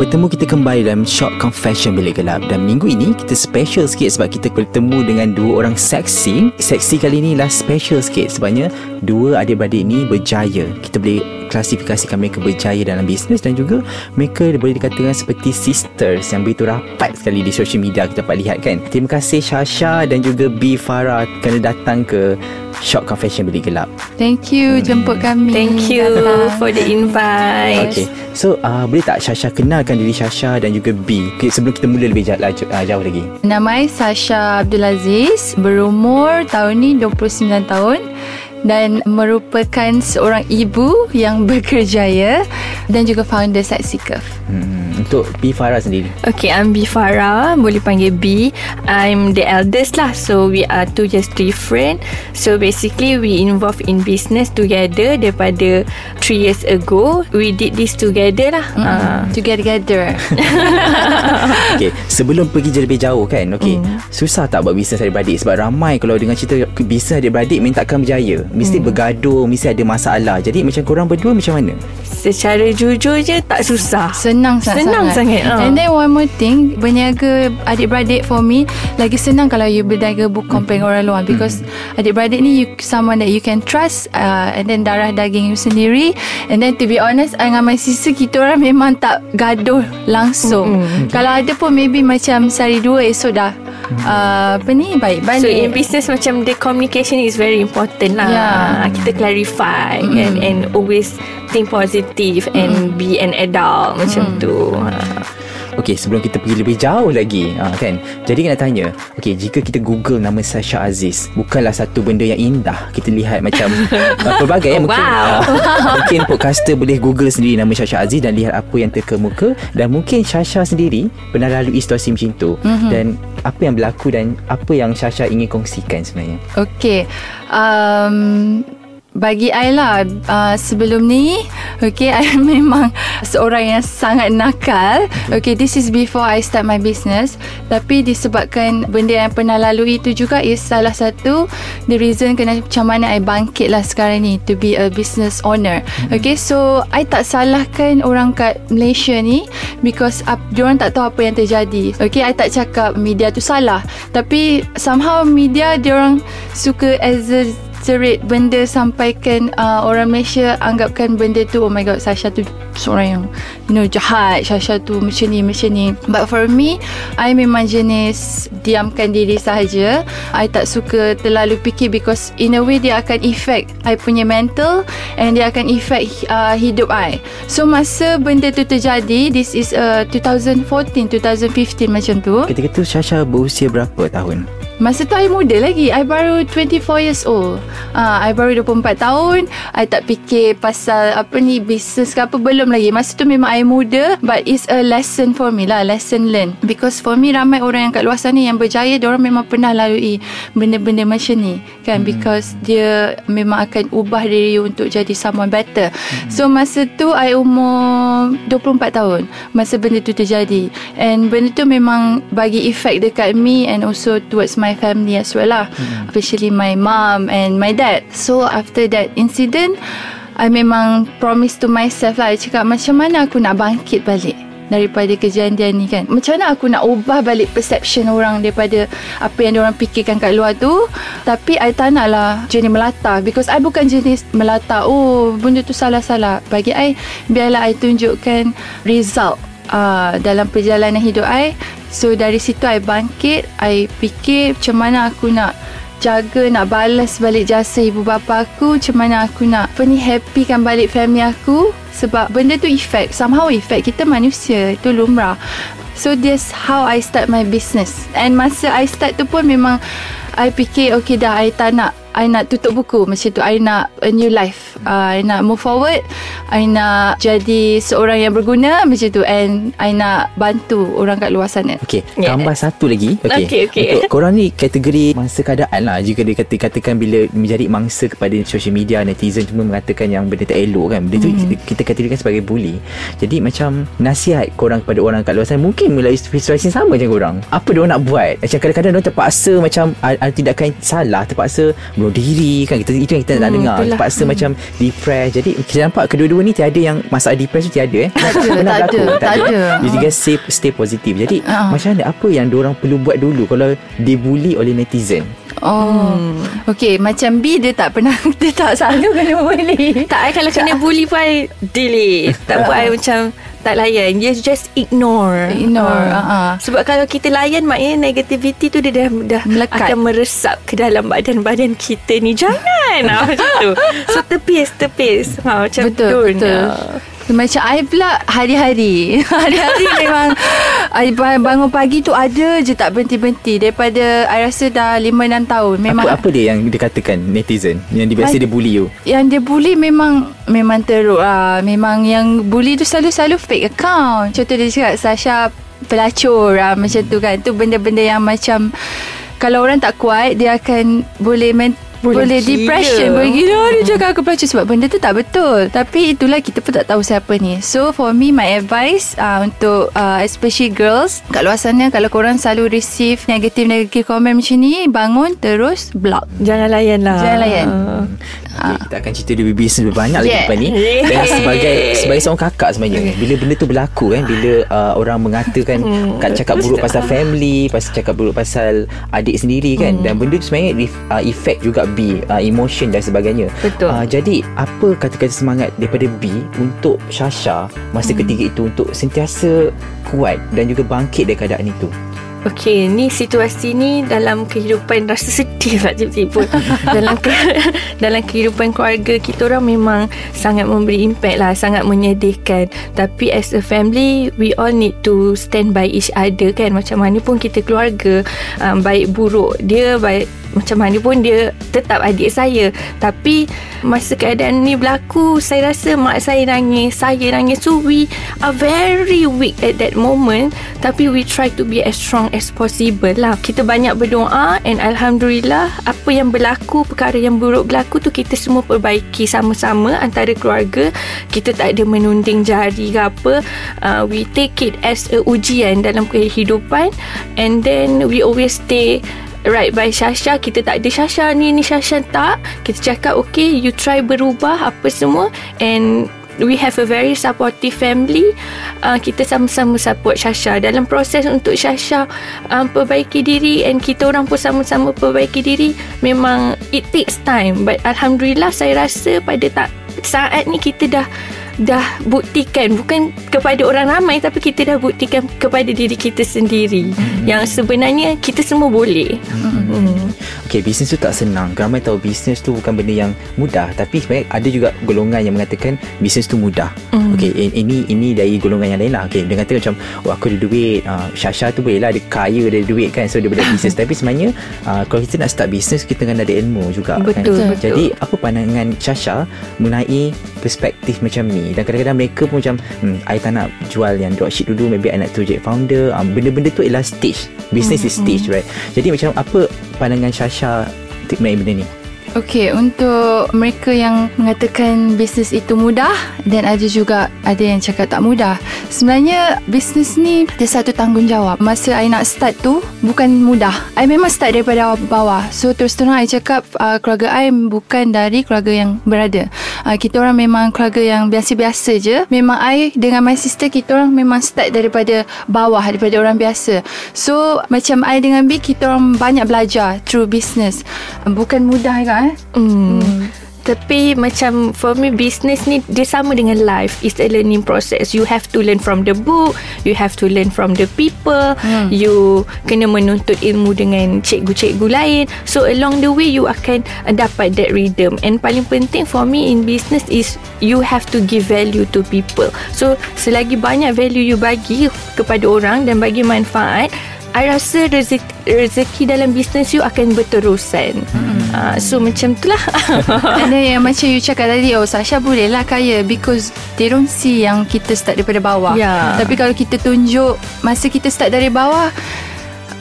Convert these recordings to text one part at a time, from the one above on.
Bertemu kita kembali dalam Short Confession Bilik Gelap. Dan minggu ini kita special sikit sebab kita bertemu dengan dua orang seksi. Seksi kali ini lah special sikit. Sebabnya Dua adik-beradik ni berjaya. Kita boleh klasifikasikan mereka berjaya dalam bisnes Dan juga mereka boleh dikatakan seperti sisters Yang begitu rapat sekali di social media kita dapat lihat kan? Terima kasih Shasha dan juga B. Farah Kerana datang ke Short Confession Bilik Gelap. Thank you. Jemput kami. Thank you datang. for the invite. Okay. So uh, boleh tak Shasha kenalkan diri Shasha dan juga B? Okay, Sebelum kita mula lebih jauh, uh, jauh lagi. Nama saya Sasha Abdul Aziz, berumur tahun ni 29 tahun dan merupakan seorang ibu yang berkerjaya dan juga founder Sexy Curve. hmm, Untuk B Farah sendiri Okay, I'm B Farah. Boleh panggil B. I'm the eldest lah. So, we are two years different. So, basically, we involved in business together daripada three years ago. We did this together lah. Mm. Uh, Together. Okay Sebelum pergi je lebih jauh kan Okay Susah tak buat bisnes adik-beradik Sebab ramai kalau dengan cerita Bisnes adik-beradik Minta takkan berjaya Mesti bergaduh Mesti ada masalah. Jadi macam korang berdua macam mana? Secara jujur je tak susah. Senang sangat Senang sangat, ha. And then one more thing Berniaga adik-beradik for me Lagi senang kalau you berniaga bukan dengan orang luar. Because adik-beradik ni you, Someone that you can trust uh, And then darah daging you sendiri. And then to be honest I dengan my sister Kita orang memang tak gaduh langsung. Kalau ada pun maybe macam Sehari dua esok dah uh, Apa ni baik balik So in business macam the communication is very important lah. Yeah. Kita clarify mm. and and always think positive and be an adult macam tu. Okay sebelum kita pergi lebih jauh lagi ha, kan Jadi nak tanya Okay jika kita google nama Sasha Aziz Bukanlah satu benda yang indah Kita lihat macam uh, Pelbagai ya, mungkin, Wow. uh, mungkin podcaster boleh google sendiri Nama Sasha Aziz Dan lihat apa yang terkemuka Dan mungkin Sasha sendiri Pernah lalui situasi macam tu mm-hmm. Dan apa yang berlaku Dan apa yang Sasha ingin kongsikan sebenarnya Okay um, bagi I lah uh, sebelum ni okay I memang seorang yang sangat nakal. Okay this is before I start my business. Tapi disebabkan benda yang pernah lalui itu juga is salah satu the reason kena macam mana I bangkit lah sekarang ni to be a business owner. Okay so I tak salahkan orang kat Malaysia ni because up, diorang tak tahu apa yang terjadi. Okay I tak cakap media tu salah. Tapi somehow media diorang suka exaggerate benda sampaikan uh, orang Malaysia anggapkan benda tu oh my god Sasha tu seorang yang you know jahat. Sasha tu macam ni macam ni. But for me I memang jenis diamkan diri sahaja. I tak suka terlalu fikir because in a way dia akan effect I punya mental and dia akan effect uh, hidup I. So masa benda tu terjadi this is uh, 2014 2015 macam tu. Ketika tu Sasha berusia berapa tahun? Masa tu I muda lagi. I baru 24 years old. Uh, I baru 24 tahun. I tak fikir pasal Apa ni Business ke apa Belum lagi. Masa tu memang I muda But it's a lesson for me lah Lesson learn Because for me Ramai orang yang kat luar sana Yang berjaya Diorang memang pernah lalui Benda-benda macam ni Kan? Hmm. Because dia Memang akan ubah diri Untuk jadi someone better. Hmm. So masa tu I umur 24 tahun Masa benda tu terjadi. And benda tu memang Bagi effect dekat me And also towards my family as well lah. Hmm. Especially my mom And my dad. So after that incident I memang promise to myself lah. I cakap macam mana aku nak bangkit balik daripada kejadian ni kan? Macam mana aku nak ubah balik perception orang daripada apa yang orang fikirkan kat luar tu? Tapi I tak nak lah jenis melata. Because I bukan jenis melata. Oh benda tu salah-salah. Bagi I biarlah I tunjukkan result uh, dalam perjalanan hidup I. So dari situ I bangkit I fikir macam mana aku nak jaga nak balas balik jasa ibu bapa aku macam mana aku nak apa ni happykan balik family aku. Sebab benda tu effect somehow effect kita manusia itu lumrah so that's how I start my business and masa I start tu pun memang I fikir okay dah I tak nak I nak tutup buku macam tu I nak a new life uh, I nak move forward I nak jadi seorang yang berguna macam tu and I nak bantu orang kat luar sana Okey, Yeah. tambah satu lagi. Okey. Okey, okey. Untuk korang ni kategori mangsa keadaan lah. Jika dia kata, katakan bila menjadi mangsa kepada social media, netizen cuma mengatakan yang benda tak elok kan. Benda tu Hmm. kita, kita kategorikan sebagai bully. Jadi macam nasihat korang kepada orang kat luar sana mungkin melalui situasi yang sama macam korang. Apa dia nak buat? Macam kadang-kadang dia terpaksa macam ada ada tindakan salah, terpaksa bunuh diri kan. Kita, itu yang kita nak Hmm, dengar. itulah. Terpaksa macam depress. Jadi kita nampak kedua-dua ni tiada yang masalah depress tu tiada eh. Tak ada, tak ada, tak ada. Dia juga stay, stay positif. Jadi Ah. macam mana apa yang orang perlu buat dulu kalau dibuli oleh netizen? Oh Okay Macam B dia tak pernah Dia tak selalu kena bully Tak I kalau kena bully pun I delete Tak apa I macam Tak layan Just just ignore Ignore, Ah. ah. Sebab kalau kita layan Maknanya negativity tu Dia dah, dah Melekat. Akan meresap Ke dalam badan-badan kita ni Jangan ah, Macam tu So tepis Tepis ha, Macam Betul Betul ah. Macam I pula Hari-hari Hari-hari memang bangun pagi tu Ada je tak berhenti-berhenti Daripada I rasa dah 5-6 tahun Memang Apa apa dia yang dikatakan netizen yang dia biasa I- dia bully you? yang dia bully memang memang teruk lah. Memang yang bully tu selalu-selalu fake account. Contoh dia cakap Sasha pelacur lah macam tu kan. Tu benda-benda yang macam kalau orang tak kuat dia akan boleh men- Boleh boleh, gila. depression Boleh gila Dia cakap aku pelacur Sebab benda tu tak betul Tapi itulah Kita pun tak tahu siapa ni So for me My advice uh, Untuk uh, Especially girls Kat luar sana Kalau korang selalu receive Negative-negative comment macam ni Bangun Terus block Jangan layan lah Jangan layan. Ah. Okay, kita akan cerita lebih bisnes lebih banyak lagi Yeah. depan ni. Yeah. Dan sebagai sebagai seorang kakak sebenarnya bila benda tu berlaku kan bila uh, orang mengatakan kat cakap buruk pasal family, pasal cakap buruk pasal adik sendiri kan dan benda tu sebenarnya uh, effect juga B, uh, emotion dan sebagainya. Betul. Uh, jadi apa kata-kata semangat daripada B untuk Shasha masa ketika itu untuk sentiasa kuat dan juga bangkit dari keadaan itu? Okey, ni situasi ni dalam kehidupan rasa sedih lah tiba-tiba. dalam ke, dalam kehidupan keluarga kita orang memang sangat memberi impact lah, sangat menyedihkan. Tapi as a family, we all need to stand by each other kan. Macam mana pun kita keluarga, um, baik buruk dia, baik macam mana pun dia tetap adik saya. Tapi masa keadaan ni berlaku saya rasa mak saya nangis saya nangis. So we are very weak at that moment. Tapi we try to be as strong as possible lah. Kita banyak berdoa and Alhamdulillah apa yang berlaku perkara yang buruk berlaku tu kita semua perbaiki sama-sama antara keluarga. Kita tak ada menunding jari ke apa. Uh, we take it as a ujian dalam kehidupan. And then we always stay right by Shasha. Kita tak ada Shasha ni. Ni Shasha tak. Kita cakap okay you try berubah apa semua. And we have a very supportive family. Uh, kita sama-sama support Shasha. Dalam proses untuk Shasha um, perbaiki diri and kita orang pun sama-sama perbaiki diri memang it takes time. But Alhamdulillah saya rasa pada tak saat ni kita dah dah buktikan bukan kepada orang ramai tapi kita dah buktikan kepada diri kita sendiri mm-hmm. yang sebenarnya kita semua boleh. Mm-hmm. Okay, bisnes tu tak senang. Ramai tahu bisnes tu bukan benda yang mudah. Tapi sebenarnya ada juga golongan yang mengatakan bisnes tu mudah. Mm. Okay, ini ini dari golongan yang lain lah. Okay, dia kata macam, oh aku ada duit. Uh, Shasha tu boleh lah, dia kaya, dia ada duit kan. So, dia boleh bisnes. Tapi sebenarnya, uh, kalau kita nak start bisnes, kita kena ada ilmu juga. Betul, kan? betul. Jadi, apa pandangan Shasha mengenai perspektif macam ni? Dan kadang-kadang mereka pun macam, hmm, I tak nak jual yang dropship dulu. Maybe I nak jadi founder. Um, benda-benda tu ialah stage. Business is stage, right? Jadi, macam apa pandangan Shasha mengenai benda ni? Okey, untuk mereka yang mengatakan bisnes itu mudah dan ada juga ada yang cakap tak mudah. Sebenarnya bisnes ni ada satu tanggungjawab. Masa I nak start tu bukan mudah. I memang start daripada bawah. So terus terang I cakap uh, keluarga I bukan dari keluarga yang berada. Uh, kita orang memang keluarga yang biasa-biasa je. Memang I dengan my sister kita orang memang start daripada bawah daripada orang biasa. So macam I dengan B kita orang banyak belajar through business. Uh, bukan mudah kan? Eh? Hmm. Tapi macam for me business ni dia sama dengan life. It's a learning process. You have to learn from the book, you have to learn from the people, hmm. you kena menuntut ilmu dengan cikgu-cikgu lain. So along the way you akan dapat that rhythm. And paling penting for me in business is you have to give value to people. So selagi banyak value you bagi kepada orang dan bagi manfaat, I rasa rezeki, rezeki dalam bisnes you akan berterusan. Hmm. Uh, so macam tu lah. And then yang macam you cakap tadi, oh Sasha boleh lah kaya because they don't see yang kita start daripada bawah. Yeah. Tapi kalau kita tunjuk masa kita start dari bawah,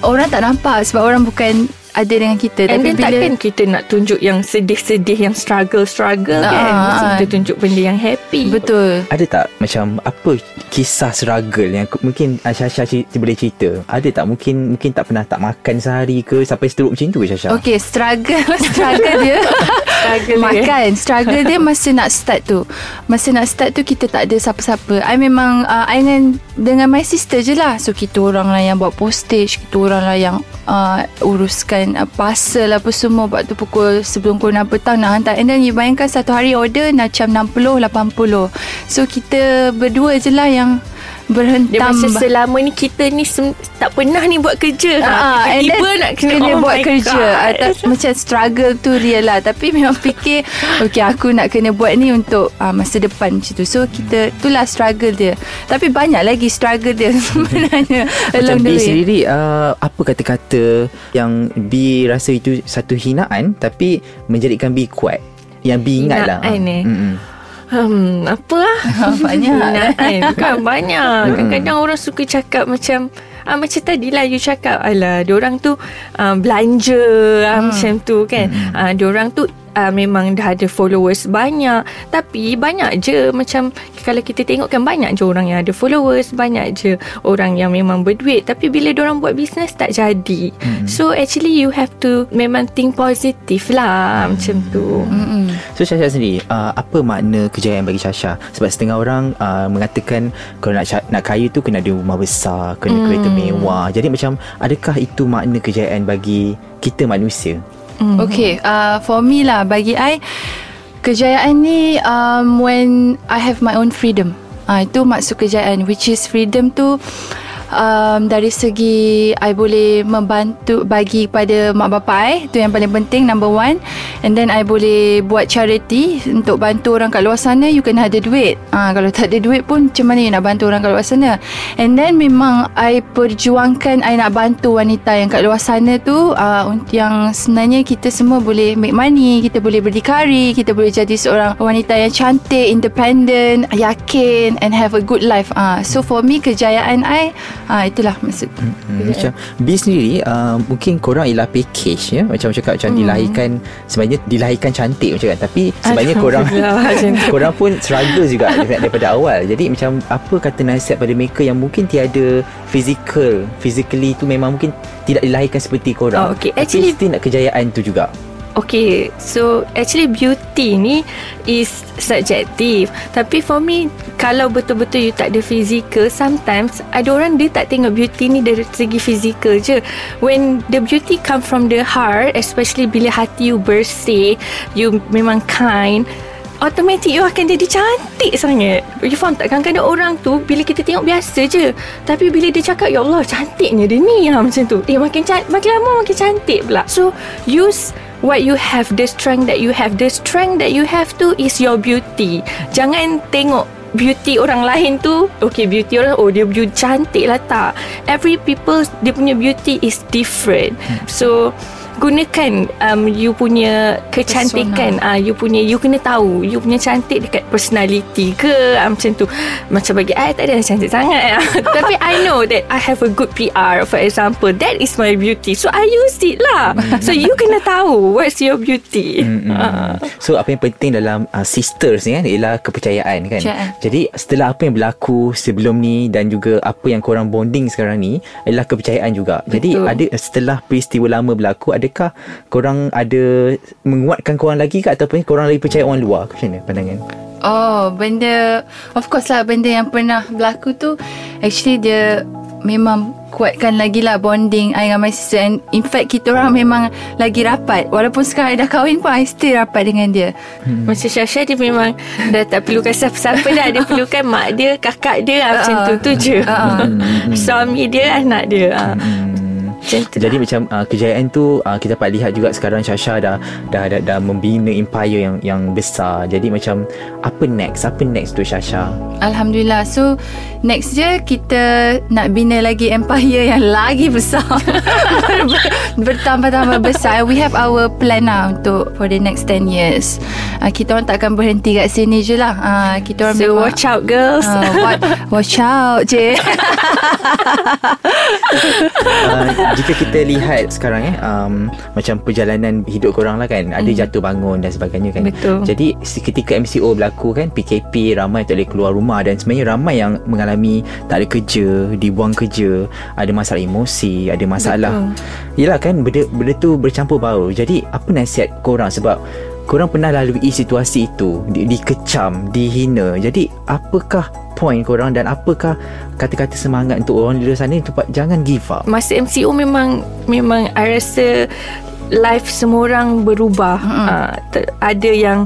orang tak nampak sebab orang bukan ada dengan kita. And tapi then bila takkan kita nak tunjuk yang sedih-sedih Yang struggle-struggle Ah, kan? Mesti ah. kita tunjuk benda yang happy. Betul. Ada tak macam apa kisah struggle yang mungkin Syasha cerita, boleh cerita? Ada tak? Mungkin mungkin tak pernah tak makan sehari ke? Sampai seteruk macam tu ke Syasha? Okay struggle Struggle dia Struggle. Makan. Struggle dia masa nak start tu. Masa nak start tu Kita tak ada siapa-siapa. I memang uh, I dengan Dengan my sister je lah. So kita orang lah yang Buat postage. Kita orang lah yang uh, Uruskan uh, Parcel apa semua Waktu pukul Sebelum pukul 6 petang Nak hantar. And then you bayangkan Satu hari order Macam 60 80 So kita Berdua je lah yang Dia Berhentam masa selama ni Kita ni sem- Tak pernah ni buat kerja. Ah, and Tiba-tiba then nak kena, kena oh buat kerja. God. Atau, Macam struggle tu real lah. Tapi memang fikir Okay aku nak kena buat ni Untuk uh, masa depan macam tu. So kita Itulah struggle dia. Tapi banyak lagi struggle dia Sebenarnya Macam B sendiri uh, Apa kata-kata Yang B rasa itu Satu hinaan Tapi Menjadikan B kuat? Yang B ingat lah. Hinaan, eh? Mm-mm. Hmm, apa lah? Banyak. Kan banyak. Kadang-kadang orang suka cakap macam Ah, macam tadi lah you cakap Alah Diorang tu uh, Belanja ah, Macam tu kan ah, Diorang tu uh, Memang dah ada followers banyak. Tapi banyak je Macam Kalau kita tengok kan Banyak je orang yang ada followers Banyak je Orang yang memang berduit. Tapi bila diorang buat bisnes Tak jadi. So actually you have to Memang think positif lah Macam tu. Mm-mm. So Syasha sendiri uh, Apa makna kejayaan bagi Syasha Sebab setengah orang uh, Mengatakan Kalau nak nak kaya tu Kena ada rumah besar Kena Hmm. kereta mewah. Jadi macam Adakah itu makna kejayaan bagi Kita manusia Okay uh, For me lah Bagi I Kejayaan ni um, When I have my own freedom. Uh, Itu maksud kejayaan Which is freedom tu um, Dari segi I boleh membantu Bagi kepada mak bapak I Itu yang paling penting Number one. And then I boleh Buat charity Untuk bantu orang kat luar sana. You kena ada duit. Uh, Kalau tak ada duit pun Macam mana you nak bantu orang kat luar sana? And then memang I perjuangkan I nak bantu wanita yang kat luar sana tu uh, Yang sebenarnya kita semua boleh make money Kita boleh berdikari Kita boleh jadi seorang wanita yang cantik Independent Yakin And have a good life. Uh, So for me kejayaan I uh, Itulah maksud. Hmm, macam B sendiri uh, Mungkin korang ialah package ya? Macam cakap macam Hmm. dilahirkan Sebenarnya dilahirkan cantik macam kan? Tapi sebenarnya korang. Korang pun struggle juga daripada, awal. Jadi macam Apa kata nasihat pada mereka Yang mungkin tiada Physical Physically tu memang mungkin Tidak dilahirkan seperti korang. Oh, okay. Tapi Actually- still nak kejayaan tu juga Okay, so actually beauty ni is subjective. Tapi for me, kalau betul-betul you tak ada physical, sometimes ada orang dia tak tengok beauty ni dari segi physical je. When the beauty come from the heart, especially bila hati you bersih, you memang kind, automatic you akan jadi cantik sangat. You faham tak? Kadang-kadang orang tu bila kita tengok biasa je. Tapi bila dia cakap, Ya Allah cantiknya dia ni ha, macam tu. Eh makin cantik, makin lama makin cantik pula. So use what you have, the strength that you have. The strength that you have tu is your beauty. Jangan tengok beauty orang lain tu Okay beauty orang Oh dia beauty cantik lah tak Every people Dia punya beauty is different So Gunakan um, You punya Kecantikan ah uh, You punya You kena tahu You punya cantik Dekat personality ke uh, Macam tu Macam bagi I Tak ada yang cantik sangat ah. Tapi I know that I have a good PR For example That is my beauty So I use it lah So you kena tahu What's your beauty. Ah. So apa yang penting dalam uh, sisters ni kan ialah kepercayaan kan. Kepercayaan. Jadi setelah apa yang berlaku sebelum ni dan juga apa yang korang bonding sekarang ni ialah kepercayaan juga. Jadi Betul. ada setelah peristiwa lama berlaku adakah korang ada menguatkan korang lagi ke ataupun korang lagi percaya orang luar? Macam mana pandangan? Oh benda Of course lah Benda yang pernah berlaku tu Actually dia memang kuatkan lagi lah bonding I dengan my sister. And in fact kita orang memang lagi rapat. Walaupun sekarang I dah kahwin pun I still rapat dengan dia. Macam Syasha dia memang Dah tak perlukan siapa-siapa dah. Dia perlukan mak dia Kakak dia ah, Macam tu tu je. Suami dia Anak dia. Ah. Macam Jadi macam uh, kejayaan tu uh, kita dapat lihat juga sekarang Syasha dah dah dah, dah membina empire yang yang besar. Jadi macam apa next? Apa next tu Syasha? Alhamdulillah. So Next year Kita Nak bina lagi Empire yang lagi besar. Ber- Bertambah-tambah besar. We have our plan lah Untuk For the next 10 years. Uh, Kita orang tak akan berhenti Kat sini je lah. Uh, Kita orang So memang- watch out girls. Uh, what, Watch out je. Uh, jika kita lihat sekarang eh um, macam perjalanan hidup korang lah kan ada jatuh bangun dan sebagainya kan. Betul. jadi ketika MCO berlaku kan PKP ramai tak boleh keluar rumah dan sebenarnya ramai yang mengalami tak ada kerja dibuang kerja ada masalah emosi ada masalah yelah kan benda, benda tu bercampur baur jadi apa nasihat korang? Sebab korang pernah lalui situasi itu? Di, dikecam dihina. Jadi apakah point korang dan apakah kata-kata semangat untuk orang di luar sana untuk jangan give up? Masa MCO memang Memang I rasa Life semua orang berubah. Uh, ter- Ada yang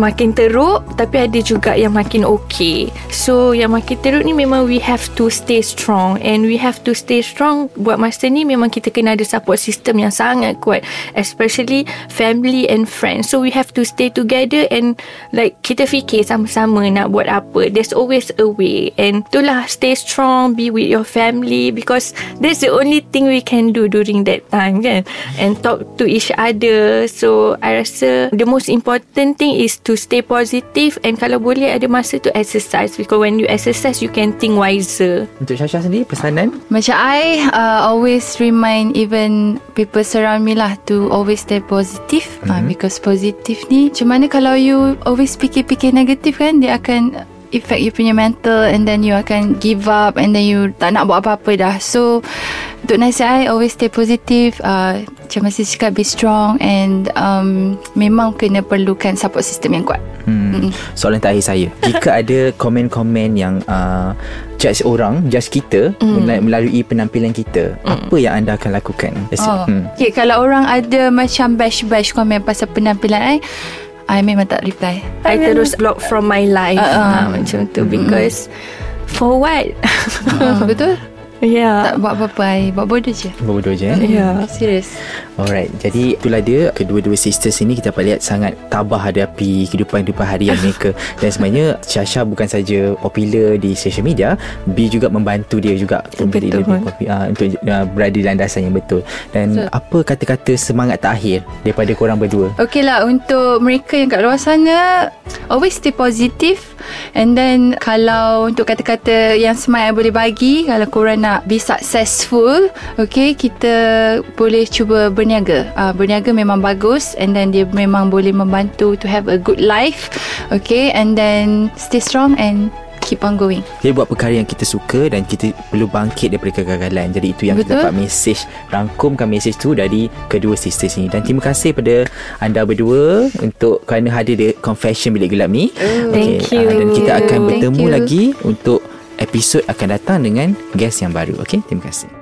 Makin teruk Tapi ada juga yang makin okay So yang makin teruk ni Memang we have to stay strong. And we have to stay strong Buat masa ni Memang kita kena ada support system Yang sangat kuat. Especially Family and friends. So we have to stay together And like Kita fikir sama-sama Nak buat apa. There's always a way. And itulah Stay strong Be with your family. Because That's the only thing We can do During that time kan? And talk to each other. So I rasa The most important thing is To stay positive And kalau boleh Ada masa to exercise Because when you exercise You can think wiser. Untuk Syasha sendiri pesanan? Macam I uh, Always remind Even People surround me lah To always stay positive. Mm-hmm. uh, Because positive ni Macam mana kalau you Always fikir-fikir negatif kan Dia akan Affect you punya mental And then you akan Give up And then you Tak nak buat apa-apa dah. So Untuk nasihat I Always stay positive uh, Macam masih cakap Be strong And um, Memang kena perlukan Support system yang kuat Hmm. Soalan terakhir saya Jika ada komen-komen yang uh, Judge orang Judge kita mm. Melalui penampilan kita mm. Apa yang anda akan lakukan. Oh. Hmm. Okay, kalau orang ada macam bash-bash komen pasal penampilan I, I memang tak reply. I terus block from my life Uh, uh. uh, Macam tu Because For what? Uh, betul? Yeah Tak buat apa-apa I. Buat bodoh je. Bodoh je eh? Yeah Serius. Alright Jadi itulah dia Kedua-dua sisters ini Kita dapat lihat sangat Tabah hadapi Kehidupan-kehidupan harian mereka Dan sebenarnya Syasha bukan saja Popular di social media B juga membantu dia juga Untuk Betul. lebih popi- uh, Untuk uh, berada di landasan yang betul Dan Betul. apa kata-kata semangat terakhir Daripada korang berdua Okay lah untuk mereka yang kat luar sana Always stay positive And then kalau untuk kata-kata yang I boleh bagi Kalau korang nak be successful Okay kita boleh cuba berniaga. Uh, Berniaga memang bagus And then dia memang boleh membantu to have a good life Okay and then stay strong and keep on going. Dia buat perkara yang kita suka Dan kita perlu bangkit daripada kegagalan. Jadi itu yang Betul. kita dapat mesej Rangkumkan mesej tu dari kedua sisters ni Dan terima kasih pada anda berdua Untuk kerana hadir di Confession Bilik Gelap ni. Thank you. ah, Dan kita akan bertemu lagi Untuk episod akan datang dengan guest yang baru. Okay, terima kasih